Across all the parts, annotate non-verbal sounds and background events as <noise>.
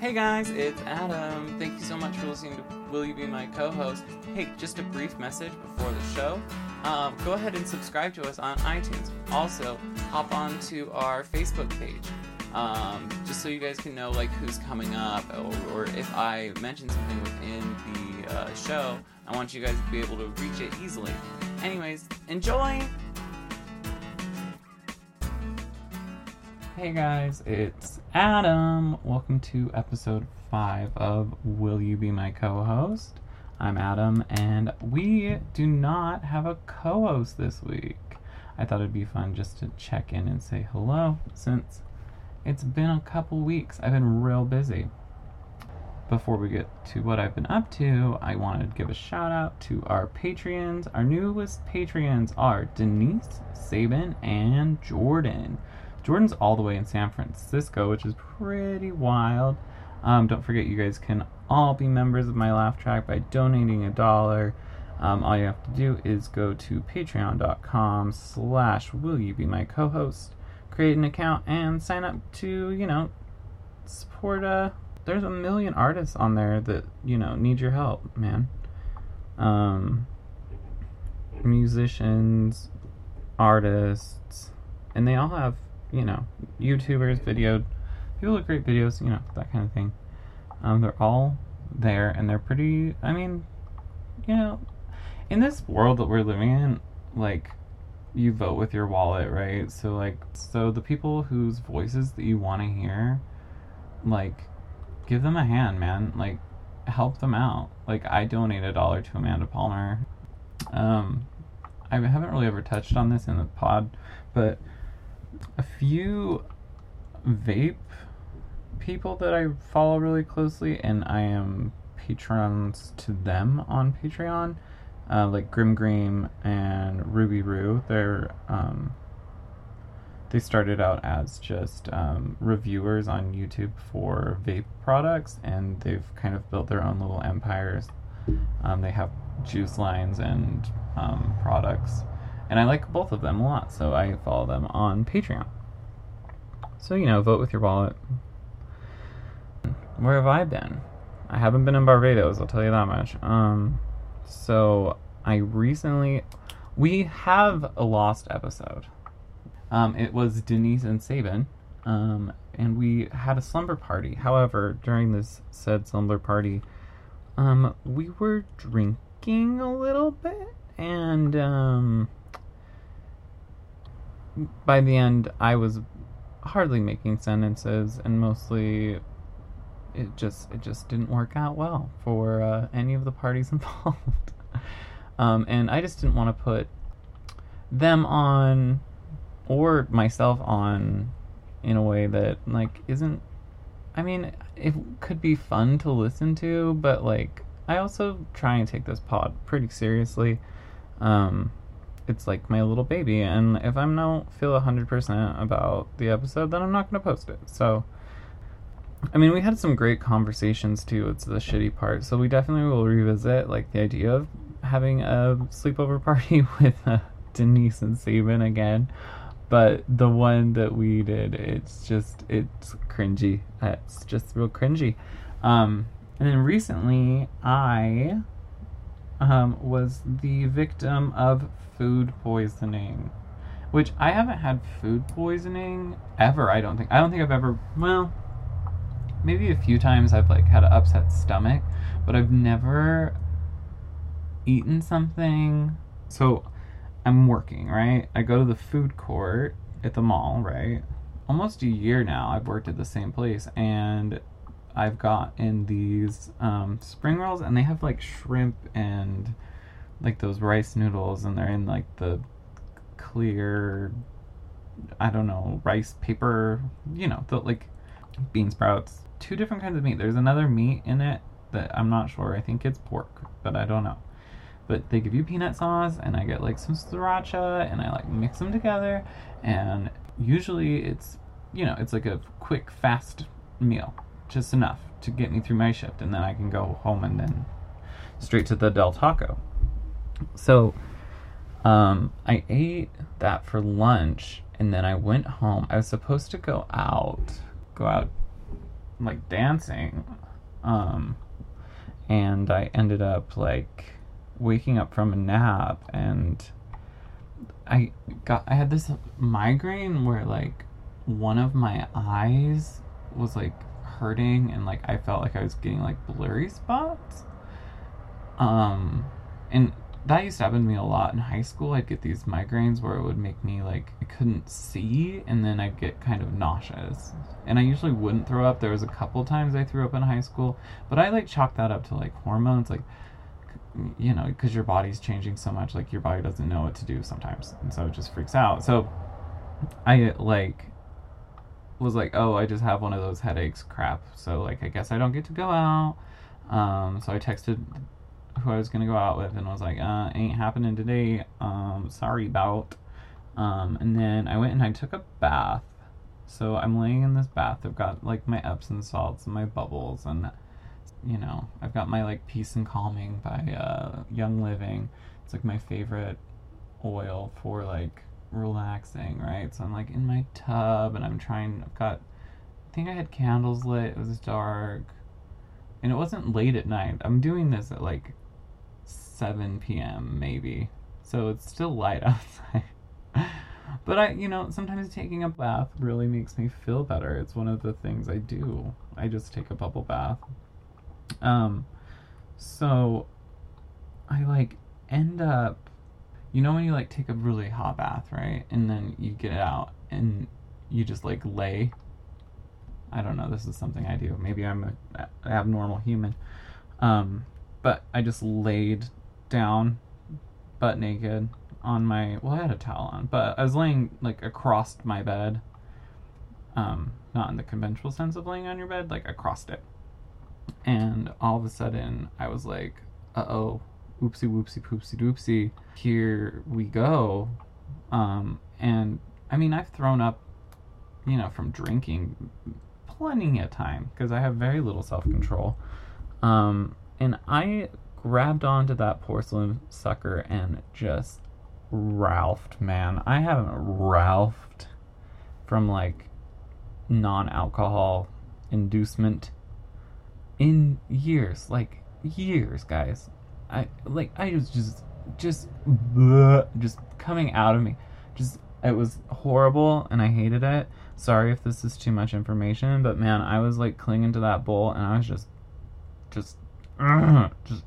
Hey guys, it's Adam. Thank you so much for listening to Will You Be My Co host. Hey, just a brief message before the show. Um, go ahead and subscribe to us on iTunes. Also, hop on to our Facebook page. Um, just so you guys can know like who's coming up or, or if I mention something within the uh, show, I want you guys to be able to reach it easily. Anyways, enjoy! Hey guys, it's Adam. Welcome to episode 5 of Will You Be My Co host? I'm Adam, and we do not have a co host this week. I thought it'd be fun just to check in and say hello since it's been a couple weeks. I've been real busy. Before we get to what I've been up to, I wanted to give a shout out to our Patreons. Our newest Patreons are Denise, Sabin, and Jordan. Jordan's all the way in San Francisco, which is pretty wild. Um, don't forget, you guys can all be members of my laugh track by donating a dollar. Um, all you have to do is go to patreon.com slash will you be my co-host create an account and sign up to you know support uh there's a million artists on there that you know need your help man um musicians artists and they all have you know youtubers video people with great videos you know that kind of thing um they're all there and they're pretty i mean you know in this world that we're living in like you vote with your wallet, right? So like so the people whose voices that you want to hear like give them a hand, man. Like help them out. Like I donate a dollar to Amanda Palmer. Um I haven't really ever touched on this in the pod, but a few vape people that I follow really closely and I am patrons to them on Patreon uh, like Grimm Green and Ruby Roo. They're um, they started out as just um, reviewers on YouTube for vape products, and they've kind of built their own little empires. Um, they have juice lines and um, products, and I like both of them a lot, so I follow them on Patreon. So you know, vote with your wallet. Where have I been? I haven't been in Barbados. I'll tell you that much. Um, so I recently we have a lost episode. Um, it was Denise and Sabin, um, and we had a slumber party. However, during this said slumber party, um, we were drinking a little bit, and um, by the end, I was hardly making sentences, and mostly it just it just didn't work out well for uh, any of the parties <laughs> involved. Um, and I just didn't want to put them on or myself on in a way that like isn't I mean, it could be fun to listen to, but like I also try and take this pod pretty seriously. Um, it's like my little baby, and if I don't feel 100% about the episode, then I'm not going to post it. So, I mean, we had some great conversations too. It's the shitty part. So, we definitely will revisit like the idea of having a sleepover <laughs> party with uh, Denise and Sabin again. But the one that we did, it's just, it's cringy. It's just real cringy. Um, and then recently, I um, was the victim of food poisoning. Which I haven't had food poisoning ever, I don't think. I don't think I've ever, well, maybe a few times I've like had an upset stomach, but I've never eaten something. So I'm working, right? I go to the food court at the mall, right? Almost a year now, I've worked at the same place, and I've got in these um, spring rolls, and they have like shrimp and like those rice noodles, and they're in like the clear, I don't know, rice paper, you know, the like bean sprouts. Two different kinds of meat. There's another meat in it that I'm not sure. I think it's pork, but I don't know but they give you peanut sauce and I get like some sriracha and I like mix them together and usually it's you know it's like a quick fast meal just enough to get me through my shift and then I can go home and then straight to the Del Taco. So um, I ate that for lunch and then I went home. I was supposed to go out, go out like dancing. Um, and I ended up like waking up from a nap and I got I had this migraine where like one of my eyes was like hurting and like I felt like I was getting like blurry spots. Um and that used to happen to me a lot in high school. I'd get these migraines where it would make me like I couldn't see and then I'd get kind of nauseous. And I usually wouldn't throw up. There was a couple times I threw up in high school, but I like chalked that up to like hormones like you know, because your body's changing so much, like your body doesn't know what to do sometimes, and so it just freaks out. So I like was like, oh, I just have one of those headaches, crap. So like, I guess I don't get to go out. Um, so I texted who I was gonna go out with and I was like, uh, ain't happening today. Um, sorry about. Um, and then I went and I took a bath. So I'm laying in this bath. I've got like my Epsom salts and my bubbles and you know, I've got my like Peace and Calming by uh, Young Living. It's like my favorite oil for like relaxing, right? So I'm like in my tub and I'm trying. I've got. I think I had candles lit. It was dark, and it wasn't late at night. I'm doing this at like 7 p.m. maybe, so it's still light <laughs> outside. but I, you know, sometimes taking a bath really makes me feel better. It's one of the things I do. I just take a bubble bath um, so I like end up, you know, when you like take a really hot bath, right? And then you get out and you just like lay. I don't know. This is something I do. Maybe I'm a abnormal human. Um, but I just laid down, butt naked, on my. Well, I had a towel on, but I was laying like across my bed. Um, not in the conventional sense of laying on your bed, like across it. And all of a sudden, I was like, uh oh, oopsie whoopsie poopsie doopsie, here we go. Um, and I mean, I've thrown up, you know, from drinking plenty of time because I have very little self control. Um, and I grabbed onto that porcelain sucker and just Ralphed, man. I haven't Ralphed from like non alcohol inducement in years, like years, guys. I like I was just just bleh, just coming out of me. Just it was horrible and I hated it. Sorry if this is too much information, but man, I was like clinging to that bowl and I was just just just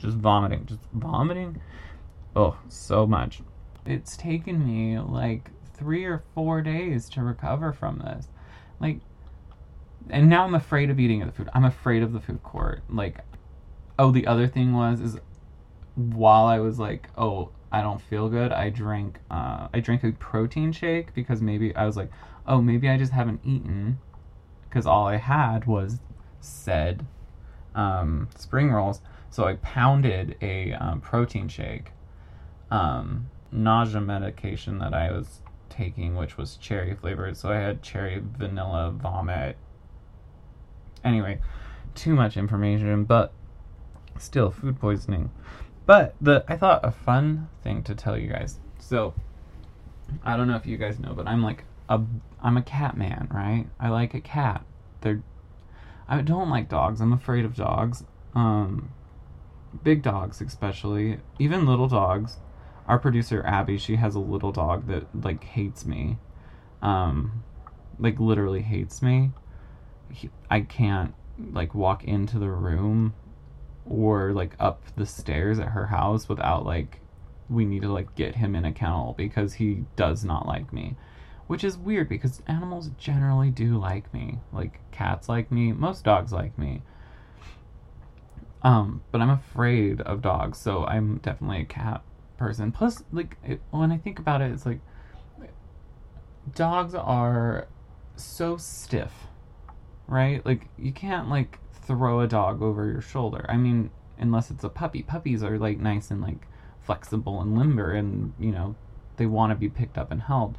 just vomiting, just vomiting. Oh, so much. It's taken me like 3 or 4 days to recover from this. Like and now I'm afraid of eating the food. I'm afraid of the food court. Like, oh, the other thing was is while I was like, oh, I don't feel good. I drank, uh, I drank a protein shake because maybe I was like, oh, maybe I just haven't eaten because all I had was said um, spring rolls. So I pounded a um, protein shake, um, nausea medication that I was taking, which was cherry flavored. So I had cherry vanilla vomit Anyway, too much information, but still food poisoning. But the I thought a fun thing to tell you guys. So I don't know if you guys know, but I'm like a I'm a cat man, right? I like a cat. They're I don't like dogs. I'm afraid of dogs. Um big dogs especially, even little dogs. Our producer Abby, she has a little dog that like hates me. Um like literally hates me he, I can't like walk into the room or like up the stairs at her house without like we need to like get him in a kennel because he does not like me. Which is weird because animals generally do like me. Like cats like me, most dogs like me. Um, but I'm afraid of dogs, so I'm definitely a cat person. Plus, like it, when I think about it, it's like dogs are so stiff right? Like you can't like throw a dog over your shoulder. I mean, unless it's a puppy. Puppies are like nice and like flexible and limber and, you know, they want to be picked up and held.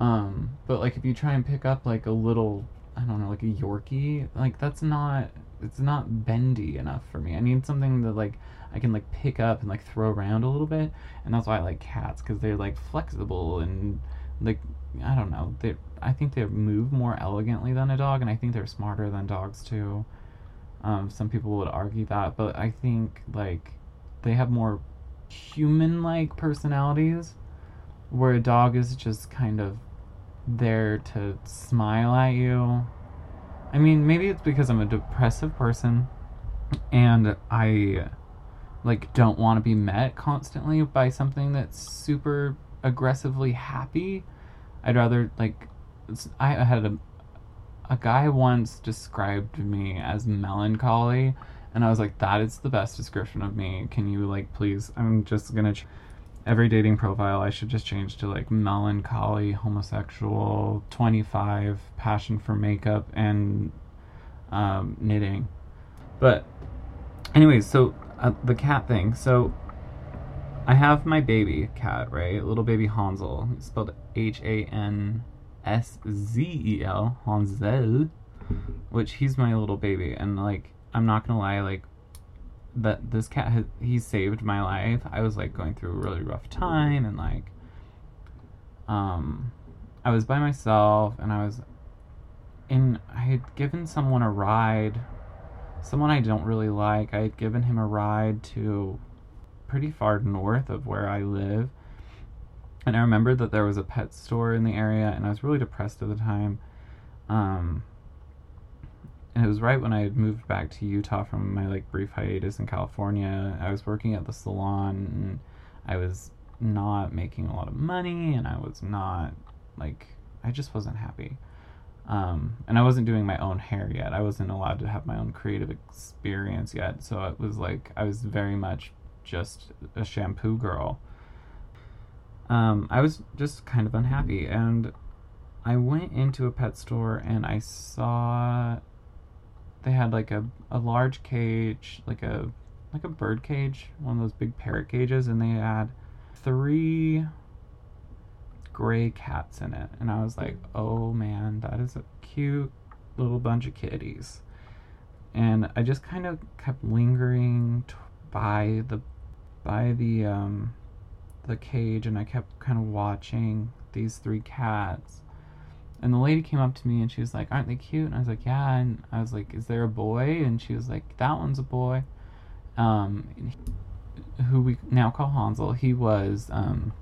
Um, but like if you try and pick up like a little I don't know, like a Yorkie, like that's not it's not bendy enough for me. I need something that like I can like pick up and like throw around a little bit, and that's why I like cats because they're like flexible and like I don't know. They I think they move more elegantly than a dog, and I think they're smarter than dogs too. Um, some people would argue that, but I think like they have more human-like personalities, where a dog is just kind of there to smile at you. I mean, maybe it's because I'm a depressive person, and I like don't want to be met constantly by something that's super aggressively happy. I'd rather like I had a a guy once described me as melancholy and I was like that is the best description of me. Can you like please I'm just going to ch- every dating profile I should just change to like melancholy, homosexual, 25, passion for makeup and um, knitting. But anyways, so uh, the cat thing. So I have my baby cat, right? Little baby Hanszel, spelled H A N S Z E L, Hanszel, which he's my little baby, and like I'm not gonna lie, like that this cat has, he saved my life. I was like going through a really rough time, and like um, I was by myself, and I was in. I had given someone a ride, someone I don't really like. I had given him a ride to pretty far north of where I live. And I remember that there was a pet store in the area, and I was really depressed at the time. Um, and it was right when I had moved back to Utah from my like brief hiatus in California. I was working at the salon, and I was not making a lot of money, and I was not like I just wasn't happy. Um, and I wasn't doing my own hair yet. I wasn't allowed to have my own creative experience yet. So it was like I was very much just a shampoo girl. Um, I was just kind of unhappy, and I went into a pet store and I saw they had like a, a large cage, like a like a bird cage, one of those big parrot cages, and they had three gray cats in it, and I was like, oh man, that is a cute little bunch of kitties. And I just kind of kept lingering t- by the by the um, the cage, and I kept kind of watching these three cats. And the lady came up to me and she was like, "Aren't they cute?" And I was like, "Yeah." And I was like, "Is there a boy?" And she was like, "That one's a boy." Um, he, who we now call Hanszel. He was um,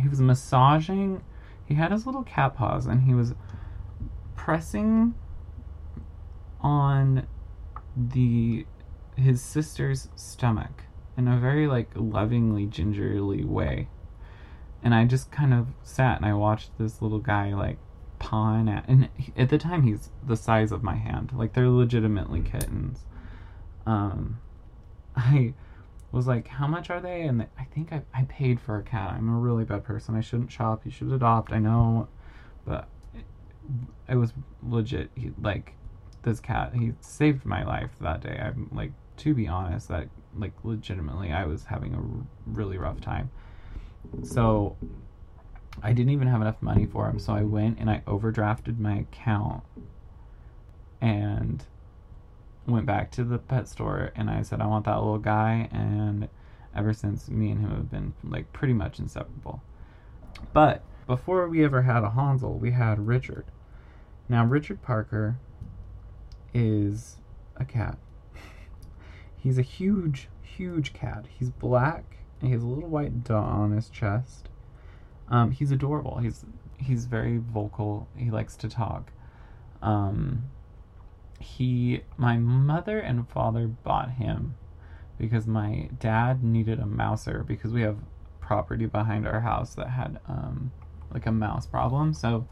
he was massaging. He had his little cat paws and he was pressing on the his sister's stomach in a very like lovingly gingerly way and i just kind of sat and i watched this little guy like pawn at and at the time he's the size of my hand. Like they're legitimately kittens. Um i was like how much are they? And i think I, I paid for a cat. I'm a really bad person. I shouldn't shop. You should adopt. I know. But it, it was legit. He, like this cat he saved my life that day. I'm like to be honest that like legitimately I was having a r- really rough time. So I didn't even have enough money for him, so I went and I overdrafted my account and went back to the pet store and I said I want that little guy and ever since me and him have been like pretty much inseparable. But before we ever had a Hanszel, we had Richard. Now Richard Parker is a cat. <laughs> He's a huge, huge cat. He's black and he has a little white dot on his chest. Um, he's adorable. He's he's very vocal. He likes to talk. Um, he, my mother and father bought him because my dad needed a mouser because we have property behind our house that had um, like a mouse problem. So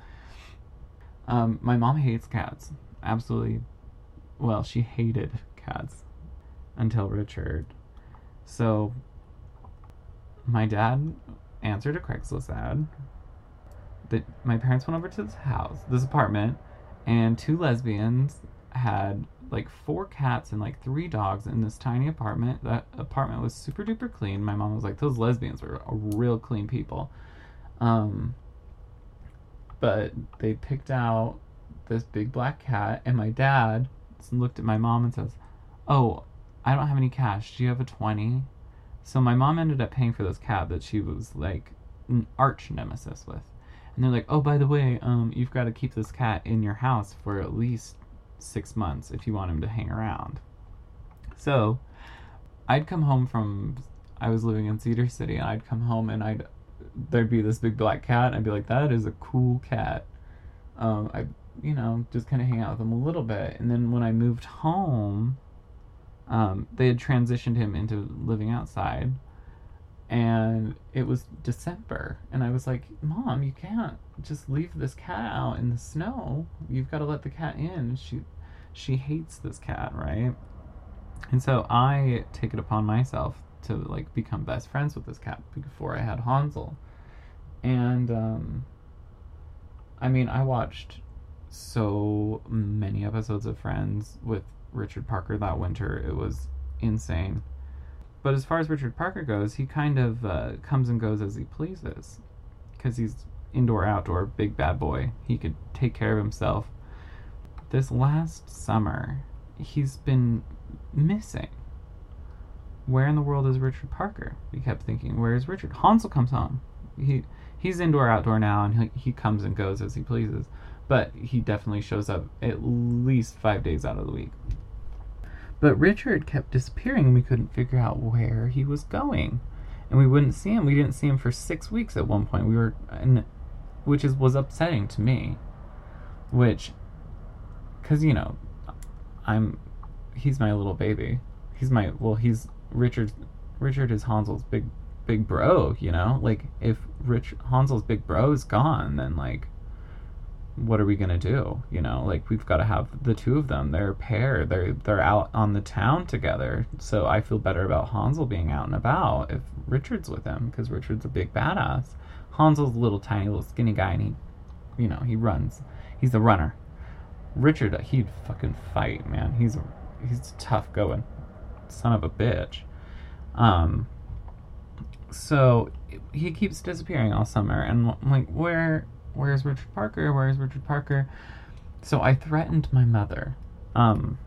um, my mom hates cats. Absolutely. Well, she hated cats until Richard. So my dad answered a Craigslist ad. That my parents went over to this house, this apartment, and two lesbians had like four cats and like three dogs in this tiny apartment. That apartment was super duper clean. My mom was like, those lesbians were real clean people. Um, but they picked out this big black cat, and my dad looked at my mom and says, "Oh, I don't have any cash. Do you have a 20? So my mom ended up paying for this cat that she was like an arch nemesis with. and they're like, "Oh, by the way, um, you've got to keep this cat in your house for at least six months if you want him to hang around." So, I'd come home from I was living in Cedar City, and I'd come home and I'd there'd be this big black cat, and I'd be like, "That is a cool cat." Um, I you know just kind of hang out with him a little bit, and then when I moved home, um, they had transitioned him into living outside and it was December, and I was like, "Mom, you can't just leave this cat out in the snow. You've got to let the cat in." She she hates this cat, right? And so I take it upon myself to like become best friends with this cat before I had Hanszel. And um I mean, I watched so many episodes of Friends with Richard Parker that winter. It was insane. But as far as Richard Parker goes, he kind of uh, comes and goes as he pleases. Because he's indoor, outdoor, big bad boy. He could take care of himself. This last summer, he's been missing. Where in the world is Richard Parker? We kept thinking, where is Richard? Hanszel comes home. He he's indoor, outdoor now, and he, he comes and goes as he pleases. But he definitely shows up at least five days out of the week. But Richard kept disappearing and we couldn't figure out where he was going. And we wouldn't see him. We didn't see him for six weeks at one point. We were, and, which is was upsetting to me. Which, because you know, I'm, he's my little baby. He's my well. He's Richard. Richard is Hanszel's big, big bro. You know, like if Rich Hanszel's big bro is gone, then like what are we gonna do? You know, like we've got to have the two of them. They're a pair. They're they're out on the town together. So I feel better about Hanszel being out and about if Richard's with him because Richard's a big badass. Hanszel's a little tiny, little skinny guy, and he, you know, he runs. He's a runner. Richard, he'd fucking fight, man. He's a, he's tough going, son of a bitch. Um. So he keeps disappearing all summer, and I'm like, where where's Richard Parker? Where's Richard Parker? So I threatened my mother. Um,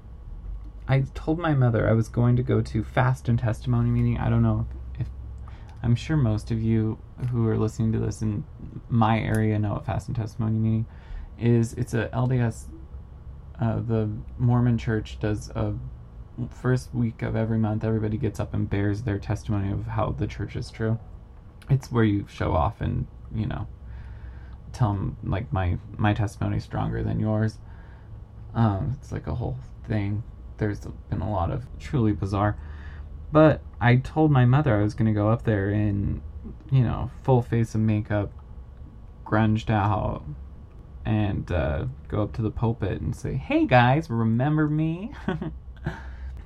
I told my mother I was going to go to fast and testimony meeting. I don't know if, I'm sure most of you who are listening to this in my area know what fast and testimony meeting is. It's a LDS. Uh, the Mormon Church does a first week of every month. Everybody gets up and bears their testimony of how the church is true. It's where you show off and you know tell like my my testimony stronger than yours. Um, it's like a whole thing. There's been a lot of truly bizarre. But I told my mother I was to go up there in, you know, full face of makeup, grunged out, and uh, go up to the pulpit and say, "Hey guys, remember me?" <laughs>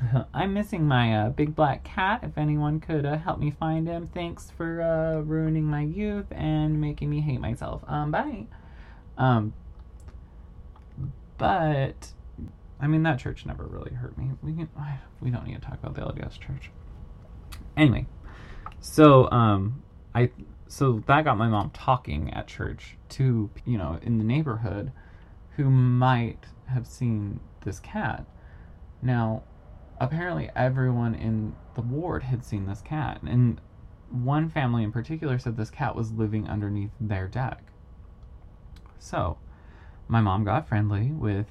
<laughs> I'm missing my uh, big black cat. If anyone could uh, help me find him, thanks for uh, ruining my youth and making me hate myself. Um, bye. Um, but I mean that church never really hurt me. We can <sighs> we don't need to talk about the LDS church. Anyway, so um, I so that got my mom talking at church to you know in the neighborhood who might have seen this cat. Now apparently everyone in the ward had seen this cat. And one family in particular said this cat was living underneath their deck. So, my mom got friendly with.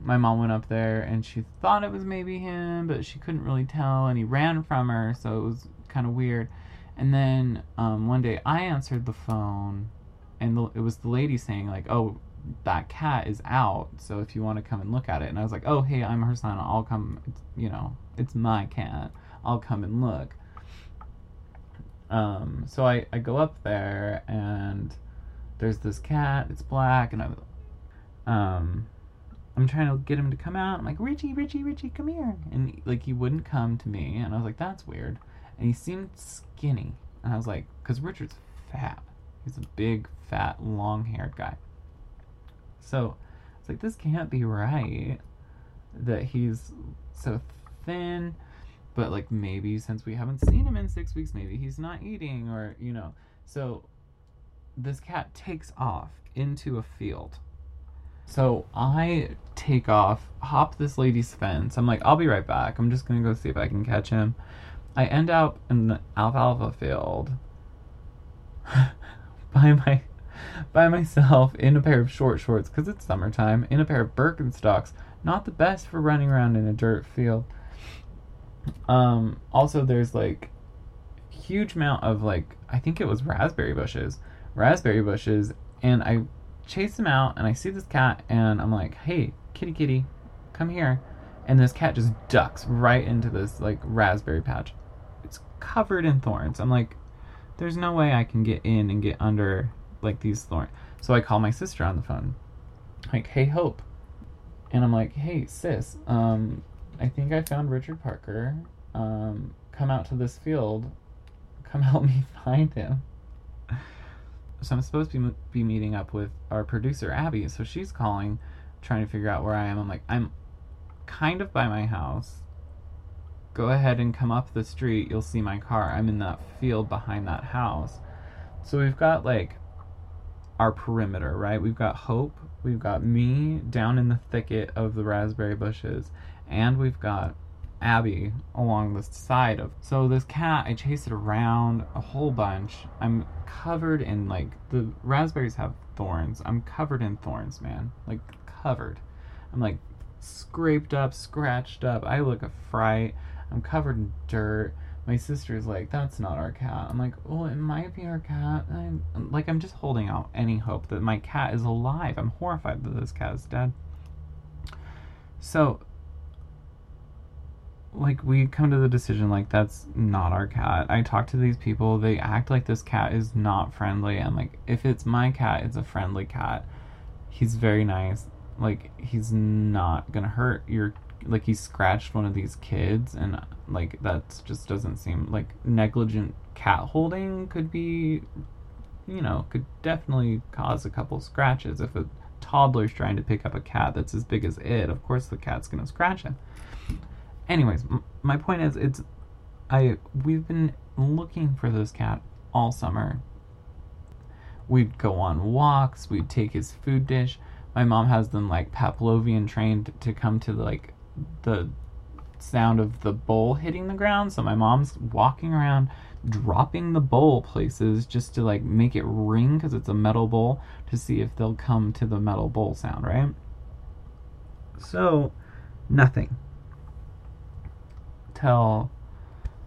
My mom went up there and she thought it was maybe him, but she couldn't really tell, and he ran from her, so it was kind of weird. And then um, one day I answered the phone, and the, it was the lady saying, like, oh, that cat is out, so if you want to come and look at it. And I was like, oh, hey, I'm her son. I'll come, you know, it's my cat. I'll come and look. Um, so I, I go up there and there's this cat, it's black, and I'm, um, I'm trying to get him to come out. I'm like, Richie, Richie, Richie, come here. And like, he wouldn't come to me. And I was like, that's weird. And he seemed skinny. And I was like, because Richard's fat. He's a big, fat, long haired guy. So it's like this can't be right that he's so thin, but like maybe since we haven't seen him in six weeks, maybe he's not eating or you know. So this cat takes off into a field. So I take off, hop this lady's fence. I'm like, I'll be right back. I'm just gonna go see if I can catch him. I end up in the alfalfa field <laughs> by my by myself in a pair of short shorts because it's summertime, in a pair of Birkenstocks. Not the best for running around in a dirt field. Um, also, there's like huge amount of like I think it was raspberry bushes, raspberry bushes, and I chase them out and I see this cat and I'm like, hey, kitty kitty, come here, and this cat just ducks right into this like raspberry patch. It's covered in thorns. I'm like, there's no way I can get in and get under like these thorns. So I call my sister on the phone, like, hey Hope, and I'm like, hey sis, um, I think I found Richard Parker. Um, come out to this field. Come <laughs> help me find him. So I'm supposed to be, be meeting up with our producer Abby. So she's calling, trying to figure out where I am. I'm like, I'm kind of by my house. Go ahead and come up the street. You'll see my car. I'm in that field behind that house. So we've got like our perimeter, right? We've got Hope. We've got me down in the thicket of the raspberry bushes and we've got Abby along the side of. So this cat, I chased it around a whole bunch. I'm covered in like the raspberries have thorns. I'm covered in thorns, man. Like covered. I'm like scraped up, scratched up. I look a fright. I'm covered in dirt. My sister's like, "That's not our cat." I'm like, "Well, it might be our cat." I'm like, I'm just holding out any hope that my cat is alive. I'm horrified that this cat is dead. So like we come to the decision like that's not our cat. I talk to these people, they act like this cat is not friendly. I'm like, if it's my cat, it's a friendly cat. He's very nice. Like he's not gonna hurt your like he scratched one of these kids and like that just doesn't seem like negligent cat holding could be you know, could definitely cause a couple scratches if a toddler's trying to pick up a cat that's as big as it. Of course the cat's gonna scratch him anyways, m- my point is, it's I we've been looking for this cat all summer. We'd go on walks. We'd take his food dish. My mom has them like Pavlovian trained to come to like the sound of the bowl hitting the ground. So my mom's walking around dropping the bowl places just to like make it ring because it's a metal bowl to see if they'll come to the metal bowl sound, right? So, nothing tell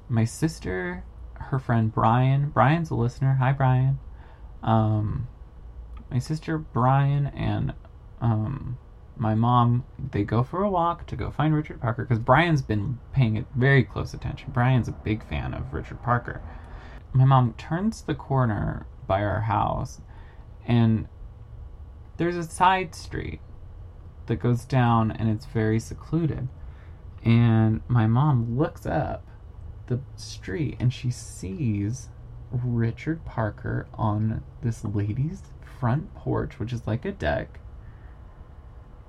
my sister, her friend Brian. Brian's a listener. Hi, Brian. Um, my sister Brian and um, my mom they go for a walk to go find Richard Parker because Brian's been paying it very close attention. Brian's a big fan of Richard Parker. My mom turns the corner by our house, and there's a side street that goes down, and it's very secluded. And my mom looks up the street and she sees Richard Parker on this lady's front porch, which is like a deck.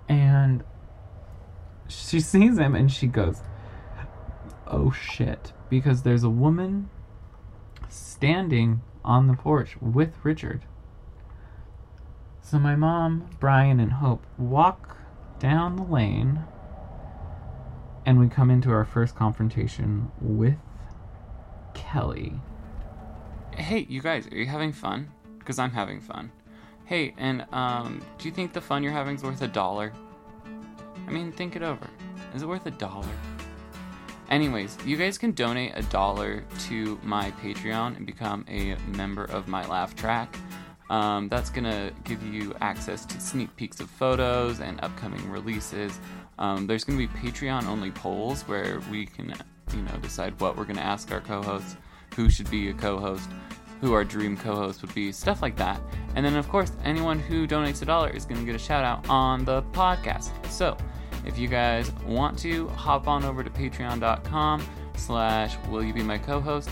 And she sees him and she goes, Oh shit. Because there's a woman standing on the porch with Richard. So my mom, Brian, and Hope walk down the lane and we come into our first confrontation with Kelly. Hey, you guys, are you having fun? Because I'm having fun. Hey, and um, do you think the fun you're having is worth a dollar? I mean, think it over. Is it worth a dollar? Anyways, you guys can donate a dollar to my Patreon and become a member of my laugh track. Um, that's gonna give you access to sneak peeks of photos and upcoming releases. Um, there's gonna be Patreon only polls where we can, you know, decide what we're gonna ask our co-hosts, who should be a co-host, who our dream co-host would be, stuff like that. And then, of course, anyone who donates a dollar is gonna get a shout out on the podcast. So, if you guys want to, hop on over to patreon.com slash will you be my co-host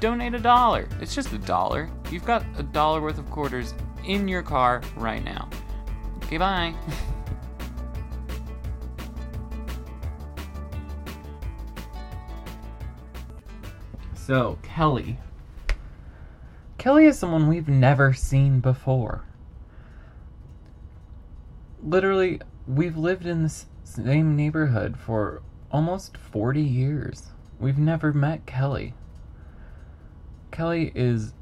donate a dollar. It's just a dollar. You've got a dollar worth of quarters in your car right now. Okay, bye. <laughs> So, Kelly. Kelly is someone we've never seen before. Literally, we've lived in the same neighborhood for almost 40 years. We've never met Kelly. Kelly is,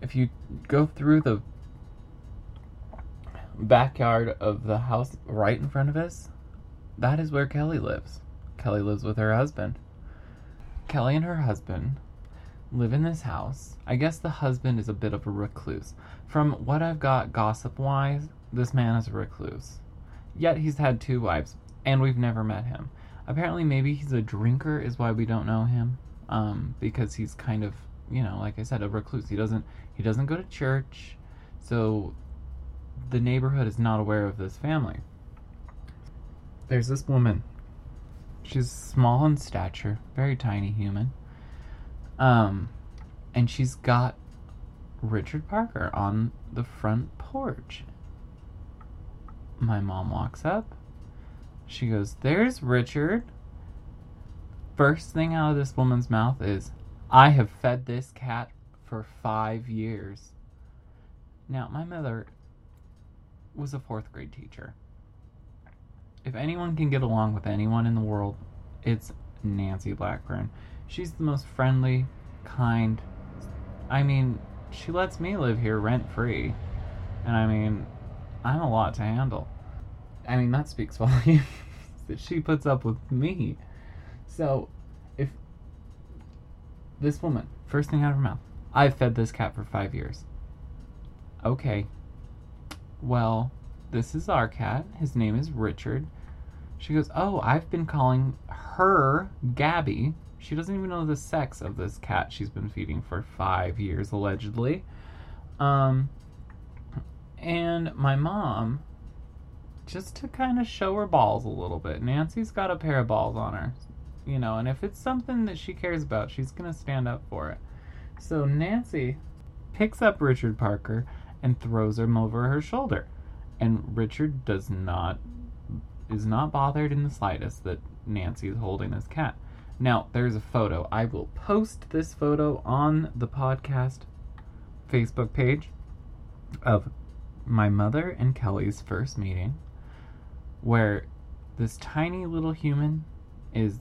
if you go through the backyard of the house right in front of us, that is where Kelly lives. Kelly lives with her husband. Kelly and her husband live in this house. I guess the husband is a bit of a recluse. From what I've got gossip wise, this man is a recluse. Yet he's had two wives, and we've never met him. Apparently, maybe he's a drinker, is why we don't know him. Um, because he's kind of, you know, like I said, a recluse. He doesn't he doesn't go to church, so the neighborhood is not aware of this family. There's this woman. She's small in stature, very tiny human. Um, and she's got Richard Parker on the front porch. My mom walks up. She goes, There's Richard. First thing out of this woman's mouth is, I have fed this cat for five years. Now, my mother was a fourth grade teacher. If anyone can get along with anyone in the world, it's Nancy Blackburn. She's the most friendly, kind. I mean, she lets me live here rent free. And I mean, I'm a lot to handle. I mean, that speaks <laughs> volumes that she puts up with me. So, if this woman, first thing out of her mouth, I've fed this cat for five years. Okay. Well, this is our cat. His name is Richard. She goes, Oh, I've been calling her Gabby. She doesn't even know the sex of this cat she's been feeding for five years, allegedly. Um, and my mom, just to kind of show her balls a little bit, Nancy's got a pair of balls on her, you know, and if it's something that she cares about, she's going to stand up for it. So Nancy picks up Richard Parker and throws him over her shoulder. And Richard does not is not bothered in the slightest that Nancy is holding this cat. Now, there's a photo. I will post this photo on the podcast Facebook page of my mother and Kelly's first meeting, where this tiny little human is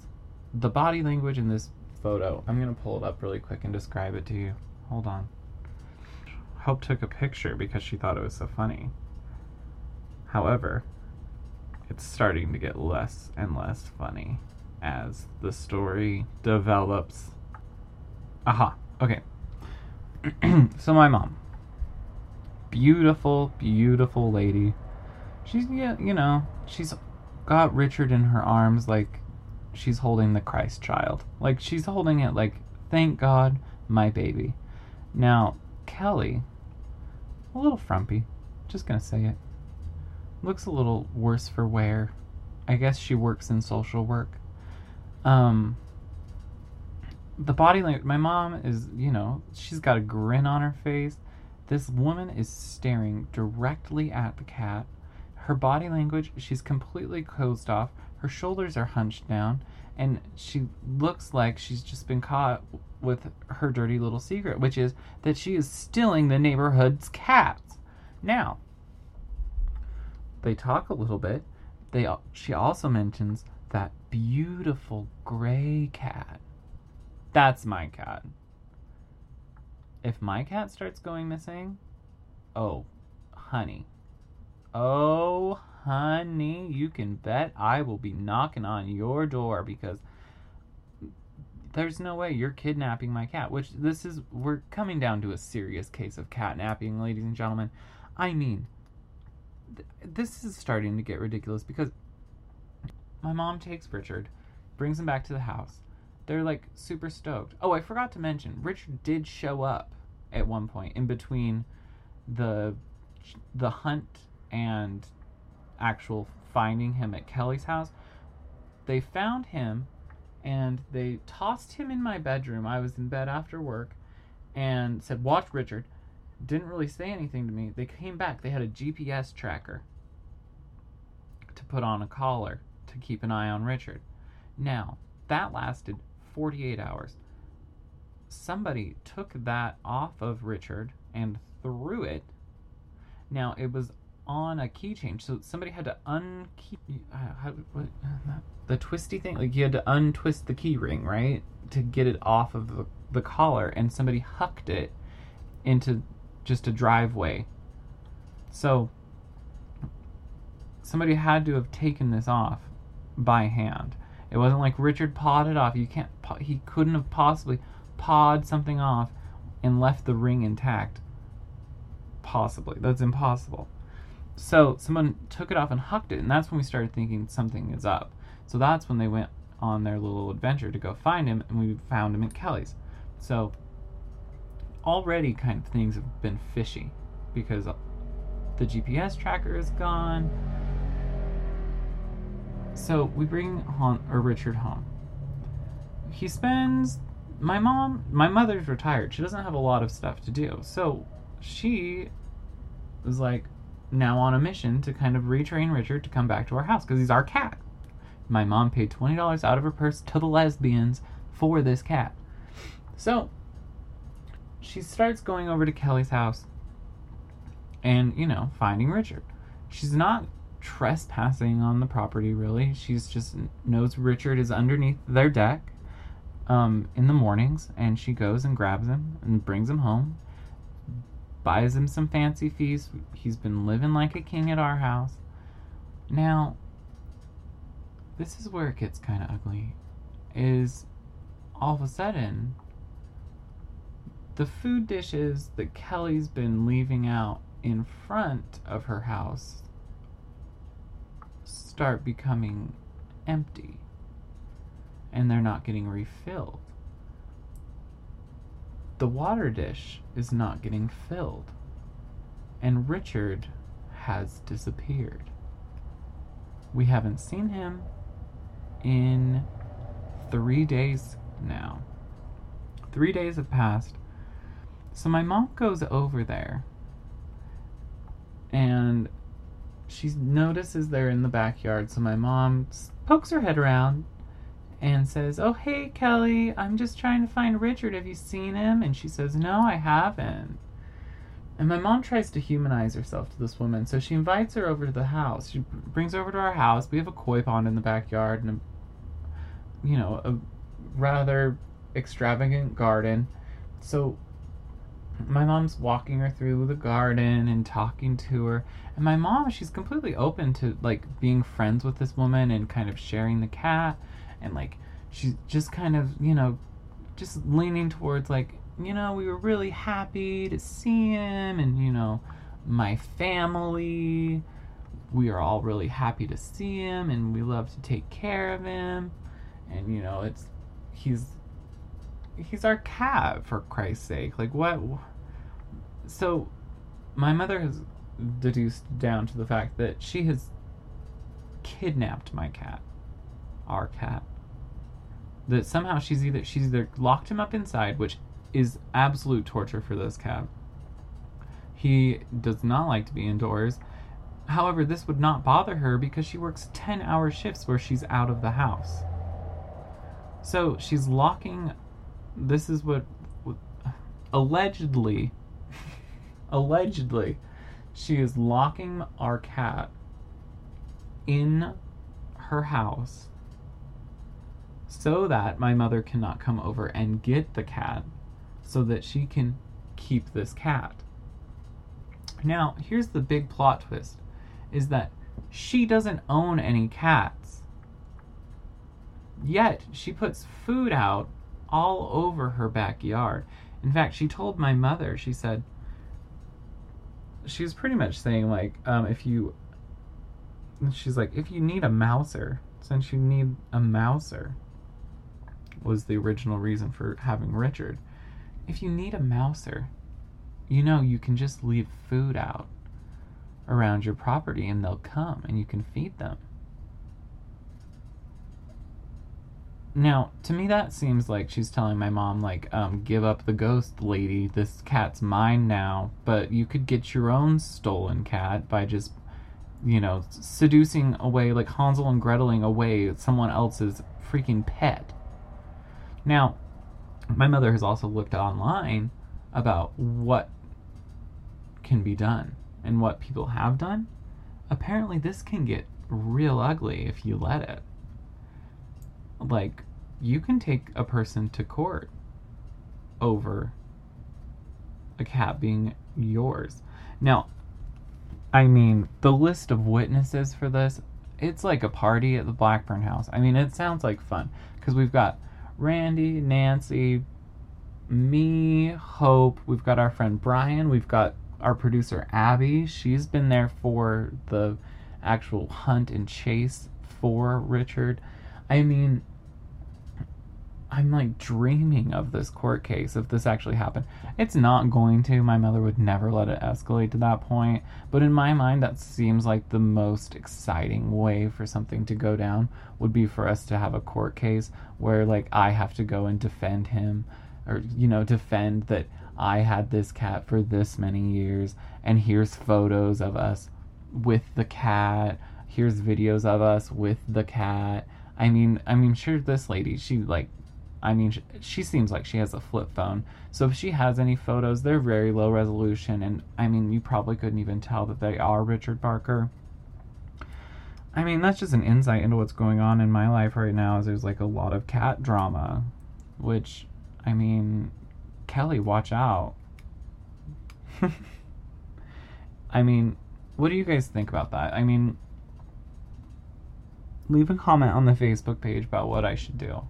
the body language in this photo. I'm going to pull it up really quick and describe it to you. Hold on. Hope took a picture because she thought it was so funny. However, it's starting to get less and less funny as the story develops. Aha, okay. <clears throat> so, my mom, beautiful, beautiful lady. She's, you know, she's got Richard in her arms like she's holding the Christ child. Like, she's holding it like, thank God, my baby. Now, Kelly, a little frumpy, just gonna say it looks a little worse for wear. I guess she works in social work. Um, the body language, my mom is, you know, she's got a grin on her face. This woman is staring directly at the cat. Her body language, she's completely closed off. Her shoulders are hunched down, and she looks like she's just been caught with her dirty little secret, which is that she is stealing the neighborhood's cats. Now, they talk a little bit. They she also mentions that beautiful gray cat. That's my cat. If my cat starts going missing, oh, honey. Oh, honey, you can bet I will be knocking on your door because there's no way you're kidnapping my cat. Which this is, we're coming down to a serious case of catnapping, ladies and gentlemen. I mean, this is starting to get ridiculous because my mom takes Richard, brings him back to the house. They're like super stoked. Oh, I forgot to mention, Richard did show up at one point in between the the hunt and actual finding him at Kelly's house. They found him and they tossed him in my bedroom. I was in bed after work and said, "Watch Richard." didn't really say anything to me. They came back. They had a GPS tracker to put on a collar to keep an eye on Richard. Now, that lasted 48 hours. Somebody took that off of Richard and threw it. Now, it was on a keychain, so somebody had to unkey uh, the twisty thing. Like you had to untwist the key ring, right, to get it off of the, the collar, and somebody hucked it into just a driveway. So somebody had to have taken this off by hand. It wasn't like Richard pawed it off. You can't. He couldn't have possibly pawed something off and left the ring intact. Possibly, that's impossible. So someone took it off and hucked it, and that's when we started thinking something is up. So that's when they went on their little adventure to go find him, and we found him at Kelly's. So already, kind of things have been fishy because the GPS tracker is gone. So we bring hon- or Richard home. He spends my mom, my mother's retired. She doesn't have a lot of stuff to do. So she was like now on a mission to kind of retrain Richard to come back to our house because he's our cat. My mom paid $20 out of her purse to the lesbians for this cat. So she starts going over to Kelly's house and, you know, finding Richard. She's not trespassing on the property really. She's just knows Richard is underneath their deck um, in the mornings and she goes and grabs him and brings him home. Buys him some fancy feast. He's been living like a king at our house. Now, this is where it gets kind of ugly. Is all of a sudden the food dishes that Kelly's been leaving out in front of her house start becoming empty and they're not getting refilled. The water dish is not getting filled, and Richard has disappeared. We haven't seen him in three days now. Three days have passed. So my mom goes over there and she notices they're in the backyard. So my mom pokes her head around and says, Oh, hey, Kelly, I'm just trying to find Richard. Have you seen him? And she says, No, I haven't. And my mom tries to humanize herself to this woman. So she invites her over to the house. She brings her over to our house. We have a koi pond in the backyard and, a, you know, a rather extravagant garden. So my mom's walking her through the garden and talking to her. And my mom she's completely open to like being friends with this woman and kind of sharing the cat. And like she's just kind of you know just leaning towards like you know we were really happy to see him and you know my family. We are all really happy to see him and we love to take care of him. And you know it's he's he's our cat for Christ's sake. Like what? So, my mother has deduced down to the fact that she has kidnapped my cat, our cat. That somehow she's either she's either locked him up inside, which is absolute torture for this cat. He does not like to be indoors. However, this would not bother her because she works 10 hour shifts where she's out of the house. So she's locking this is what allegedly allegedly she is locking our cat in her house so that my mother cannot come over and get the cat so that she can keep this cat. Now here's the big plot twist is that she doesn't own any cats. Yet she puts food out all over her backyard. In fact, she told my mother, she said, she was pretty much saying, like, um, if you, she's like, if you need a mouser, since you need a mouser, was the original reason for having Richard. If you need a mouser, you know, you can just leave food out around your property and they'll come and you can feed them. Now, to me, that seems like she's telling my mom, like, um, give up the ghost lady. This cat's mine now. But you could get your own stolen cat by just, you know, seducing away, like Hansel and Greteling away someone else's freaking pet. Now, my mother has also looked online about what can be done and what people have done. Apparently, this can get real ugly if you let it like you can take a person to court over a cat being yours. Now, I mean, the list of witnesses for this, it's like a party at the Blackburn house. I mean, it sounds like fun because we've got Randy, Nancy, me, Hope, we've got our friend Brian, we've got our producer Abby. She's been there for the actual hunt and chase for Richard. I mean, I'm like dreaming of this court case if this actually happened. It's not going to. My mother would never let it escalate to that point. But in my mind, that seems like the most exciting way for something to go down would be for us to have a court case where like I have to go and defend him or, you know, defend that I had this cat for this many years and here's photos of us with the cat. Here's videos of us with the cat. I mean, I mean, sure, this lady, she like I mean, she, she, seems like she has a flip phone. So if she has any photos, they're very low resolution. And I mean, you probably couldn't even tell that they are Richard Barker. I mean, that's just an insight into what's going on in my life right now. Is there's like a lot of cat drama, which, I mean, Kelly, watch out. <laughs> I mean, what do you guys think about that? I mean, leave a comment on the Facebook page about what I should do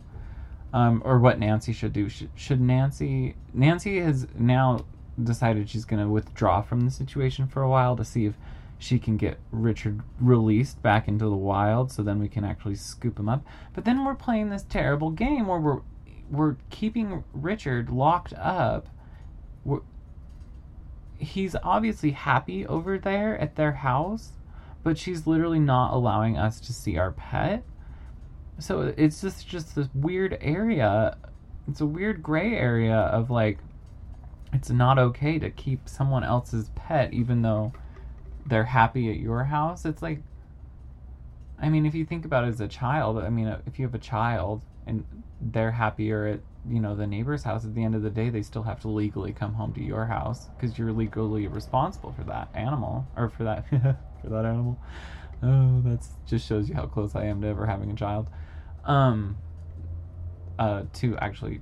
um, or what Nancy should do. Should, should Nancy? Nancy has now decided she's going to withdraw from the situation for a while to see if she can get Richard released back into the wild, so then we can actually scoop him up. But then we're playing this terrible game where we're we're keeping Richard locked up. We're, he's obviously happy over there at their house, but she's literally not allowing us to see our pet so it's just just this weird area it's a weird gray area of like it's not okay to keep someone else's pet even though they're happy at your house. It's like i mean if you think about it as a child i mean if you have a child and they're happier at you know the neighbor's house at the end of the day they still have to legally come home to your house because you're legally responsible for that animal or for that <laughs> for that animal. Oh that just shows you how close i am to ever having a child um, uh, to actually,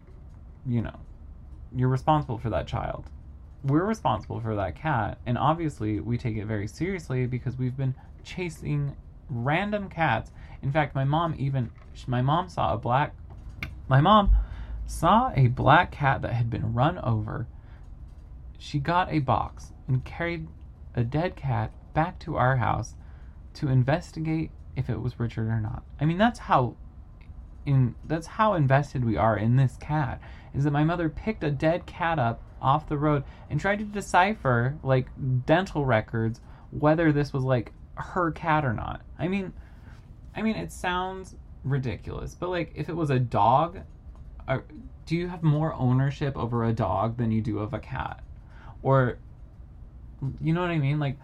you know, you're responsible for that child. We're responsible for that cat, and obviously we take it very seriously because we've been chasing random cats. In fact, my mom even my mom saw a black my mom saw a black cat that had been run over. She got a box and carried a dead cat back to our house to investigate if it was Richard or not. I mean, that's how in that's how invested we are in this cat is that my mother picked a dead cat up off the road and tried to decipher like dental records whether this was like her cat or not. I mean I mean it sounds ridiculous, but like if it was a dog, are, do you have more ownership over a dog than you do of a cat? Or you know what I mean? Like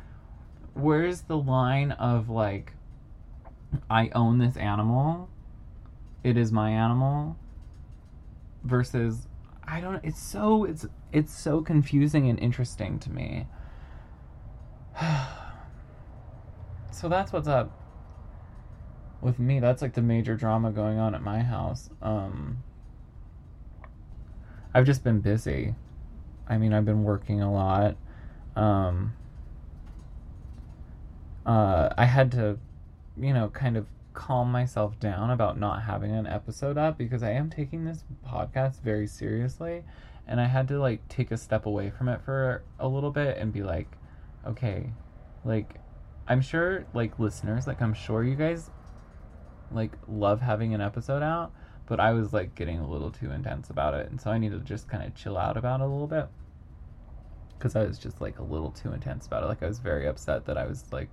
where's the line of like I own this animal it is my animal versus I don't it's so it's it's so confusing and interesting to me. <sighs> so that's what's up with me. That's like the major drama going on at my house. Um I've just been busy. I mean, I've been working a lot. Um uh I had to you know, kind of calm myself down about not having an episode up because I am taking this podcast very seriously and I had to like take a step away from it for a little bit and be like, okay, like I'm sure like listeners, like I'm sure you guys like love having an episode out, but I was like getting a little too intense about it and so I need to just kind of chill out about it a little bit because I was just like a little too intense about it. Like I was very upset that I was like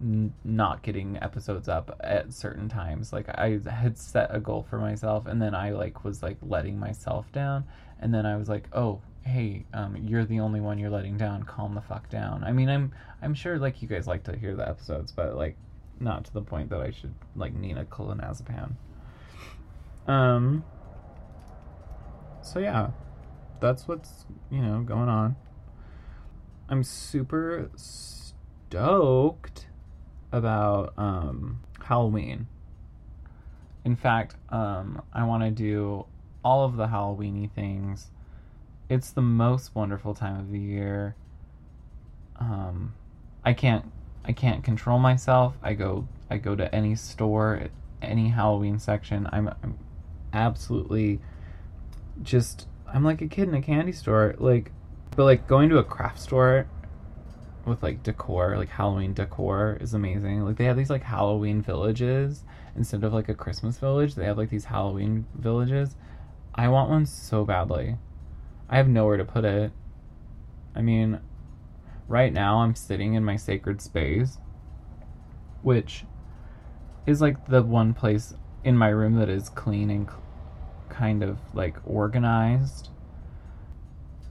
n- not getting episodes up at certain times. Like I had set a goal for myself, and then I like was like letting myself down, and then I was like, oh. Hey, um, you're the only one you're letting down. Calm the fuck down. I mean, I'm I'm sure like you guys like to hear the episodes, but like not to the point that I should like Nina clonazepam. Um. So yeah, that's what's you know going on. I'm super stoked about um, Halloween. In fact, um, I want to do all of the Halloweeny things. It's the most wonderful time of the year. Um, I can't I can't control myself. I go I go to any store, any Halloween section. I'm, I'm absolutely just I'm like a kid in a candy store. Like but like going to a craft store with like decor, like Halloween decor is amazing. Like they have these like Halloween villages instead of like a Christmas village. They have like these Halloween villages. I want one so badly. I have nowhere to put it. I mean, right now I'm sitting in my sacred space, which is like the one place in my room that is clean and cl- kind of like organized.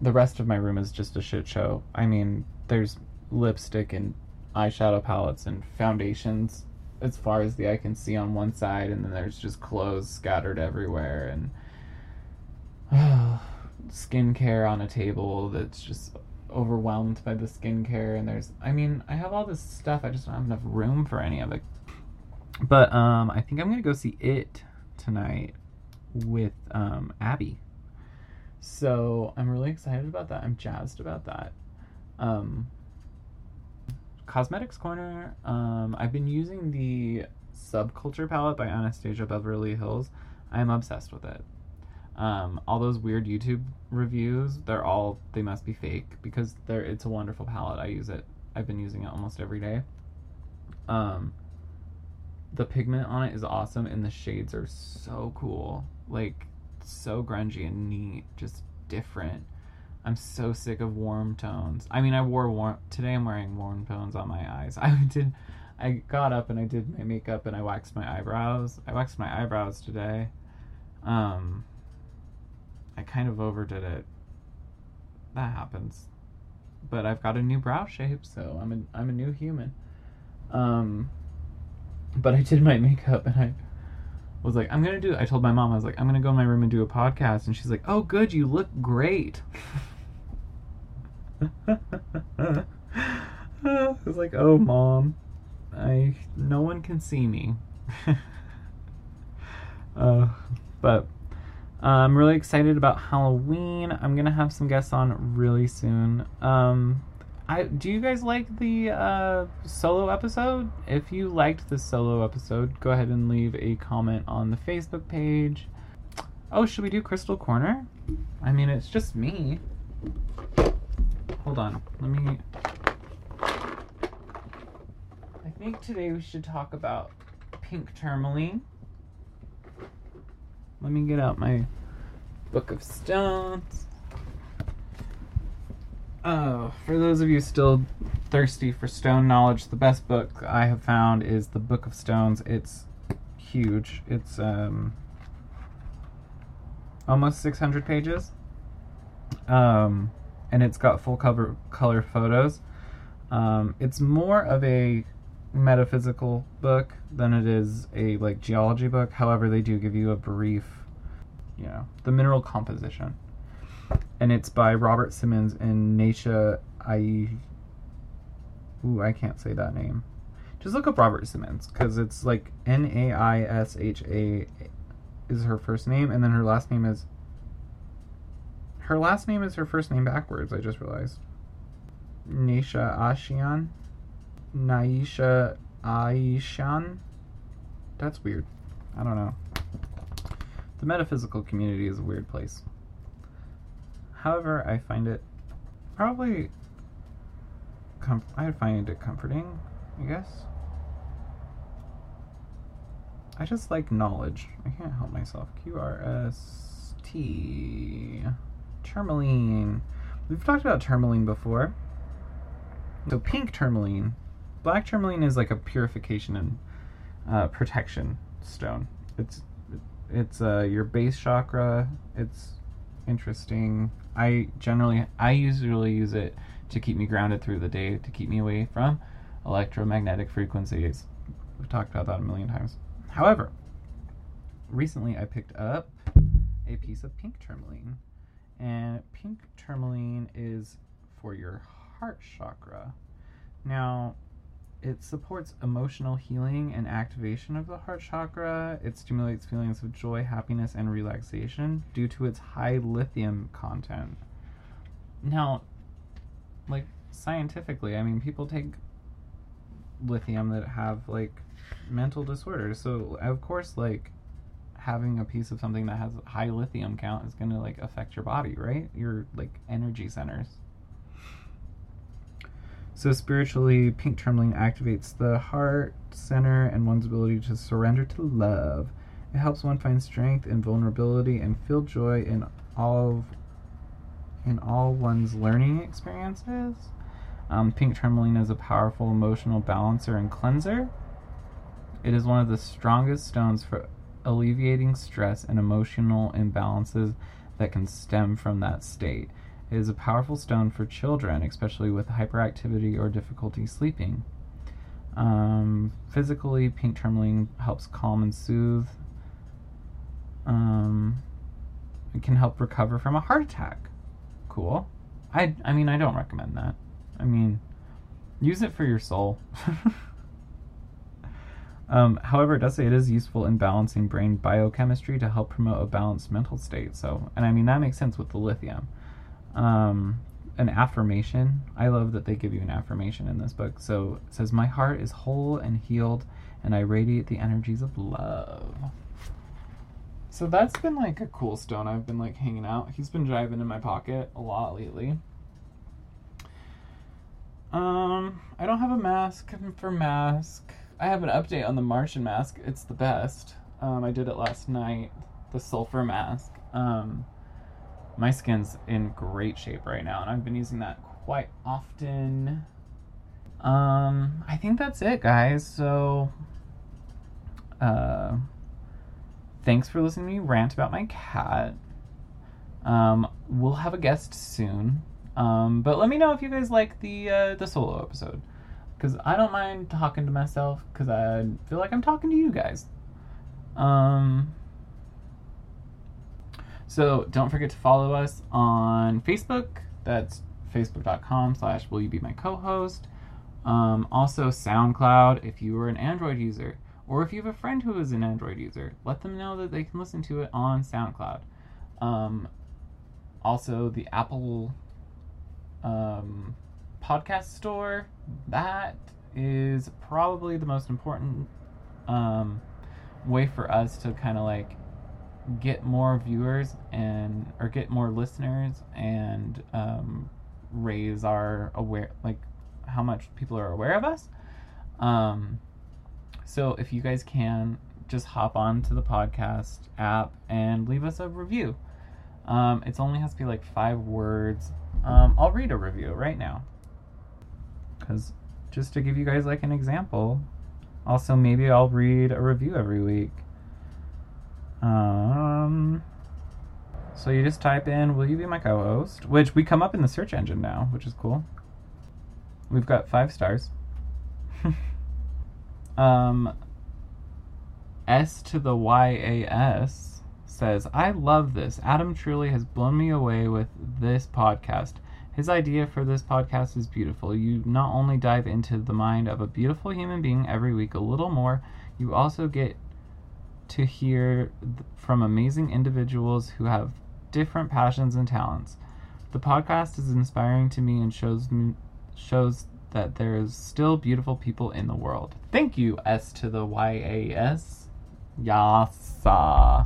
The rest of my room is just a shit show. I mean, there's lipstick and eyeshadow palettes and foundations as far as the eye can see on one side, and then there's just clothes scattered everywhere and <sighs> skincare on a table that's just overwhelmed by the skincare. And there's, I mean, I have all this stuff. I just don't have enough room for any of it. But um, I think I'm gonna go see it tonight with um, Abby. So I'm really excited about that. I'm jazzed about that. Um, Cosmetics Corner. Um, I've been using the Subculture palette by Anastasia Beverly Hills. I'm obsessed with it. Um, all those weird YouTube reviews, they're all they must be fake because they're it's a wonderful palette. I use it. I've been using it almost every day. Um, the pigment on it is awesome, and the shades are so cool. Like so grungy and neat, just different. I'm so sick of warm tones. I mean, I wore warm today. I'm wearing warm tones on my eyes. <laughs> I did. I got up and I did my makeup and I waxed my eyebrows. I waxed my eyebrows today. Um, I kind of overdid it. That happens. But I've got a new brow shape, so I'm a I'm a new human. Um, but I did my <laughs> makeup and I was like, I'm gonna do. I told my mom I was like, I'm gonna go in my room and do a podcast, and she's like, Oh, good, you look great. <laughs> I was like, Oh, mom, I no one can see me. <laughs> uh, but uh, I'm really excited about Halloween. I'm gonna have some guests on really soon. Um, I do you guys like the uh, solo episode? If you liked the solo episode, go ahead and leave a comment on the Facebook page. Oh, should we do Crystal Corner? I mean, it's just me. Hold on, let me. I think today we should talk about pink tourmaline. Let me get out my book of stones. Oh, for those of you still thirsty for stone knowledge, the best book I have found is the Book of Stones. It's huge. It's um almost 600 pages. Um and it's got full cover color photos. Um it's more of a metaphysical book than it is a like geology book. However, they do give you a brief, you know, the mineral composition and it's by Robert Simmons and Naisha I. Ooh, I can't say that name. Just look up Robert Simmons because it's like N A I S H A is her first name, and then her last name is. Her last name is her first name backwards. I just realized. Naisha Ahsian, Naisha Aishan. That's weird. I don't know. The metaphysical community is a weird place. However, I find it probably I find it comforting, I guess. I just like knowledge. I can't help myself. QRST tourmaline. We've talked about tourmaline before. So pink tourmaline, black tourmaline is like a purification and uh, protection stone. It's it's uh, your base chakra. It's interesting. I generally, I usually use it to keep me grounded through the day, to keep me away from electromagnetic frequencies. We've talked about that a million times. However, recently I picked up a piece of pink tourmaline, and pink tourmaline is for your heart chakra. Now, it supports emotional healing and activation of the heart chakra. It stimulates feelings of joy, happiness, and relaxation due to its high lithium content. Now, like scientifically, I mean, people take lithium that have like mental disorders. So of course, like having a piece of something that has high lithium count is going to like affect your body, right? Your like energy centers. So spiritually, pink tourmaline activates the heart center and one's ability to surrender to love. It helps one find strength and vulnerability and feel joy in all of, in all one's learning experiences. Um, pink tourmaline is a powerful emotional balancer and cleanser. It is one of the strongest stones for alleviating stress and emotional imbalances that can stem from that state. It is a powerful stone for children, especially with hyperactivity or difficulty sleeping. Um, physically, pink tourmaline helps calm and soothe. Um, it can help recover from a heart attack. Cool. I, I mean, I don't recommend that. I mean, use it for your soul. <laughs> um, however, it does say it is useful in balancing brain biochemistry to help promote a balanced mental state. So, and I mean, that makes sense with the lithium. Um, an affirmation. I love that they give you an affirmation in this book. So it says, My heart is whole and healed, and I radiate the energies of love. So that's been like a cool stone. I've been like hanging out. He's been driving in my pocket a lot lately. Um, I don't have a mask for mask. I have an update on the Martian mask. It's the best. Um, I did it last night. The sulfur mask. Um, my skin's in great shape right now, and I've been using that quite often. Um, I think that's it, guys. So, uh, thanks for listening to me rant about my cat. Um, we'll have a guest soon. Um, but let me know if you guys like the uh, the solo episode, because I don't mind talking to myself, because I feel like I'm talking to you guys. Um. So don't forget to follow us on Facebook. That's facebook.com slash will you be my co-host. Um, also SoundCloud if you are an Android user or if you have a friend who is an Android user, let them know that they can listen to it on SoundCloud. Um, also the Apple um, podcast store. That is probably the most important um, way for us to kind of like get more viewers and or get more listeners and um, raise our aware like how much people are aware of us. Um, so if you guys can just hop on to the podcast app and leave us a review. Um, it only has to be like five words. Um, I'll read a review right now. Because just to give you guys like an example, also maybe I'll read a review every week. Um, so you just type in, will you be my co host? Which we come up in the search engine now, which is cool. We've got five stars. <laughs> um, S to the YAS says, I love this. Adam truly has blown me away with this podcast. His idea for this podcast is beautiful. You not only dive into the mind of a beautiful human being every week a little more, you also get to hear from amazing individuals who have different passions and talents. The podcast is inspiring to me and shows me, shows that there is still beautiful people in the world. Thank you, S to the Y A S. Yasa.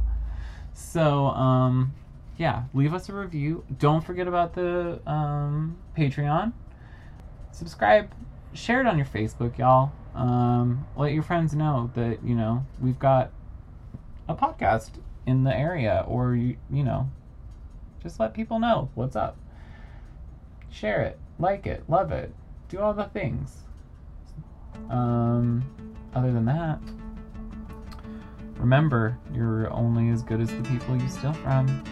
So, um, yeah, leave us a review. Don't forget about the um, Patreon. Subscribe, share it on your Facebook, y'all. Um, let your friends know that you know we've got a podcast in the area, or you you know, just let people know what's up. Share it, like it, love it, do all the things. Um, other than that, remember you're only as good as the people you steal from.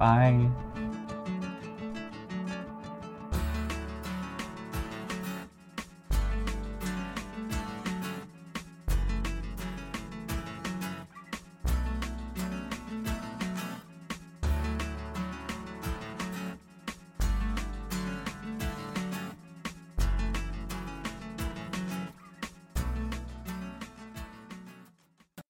Bye.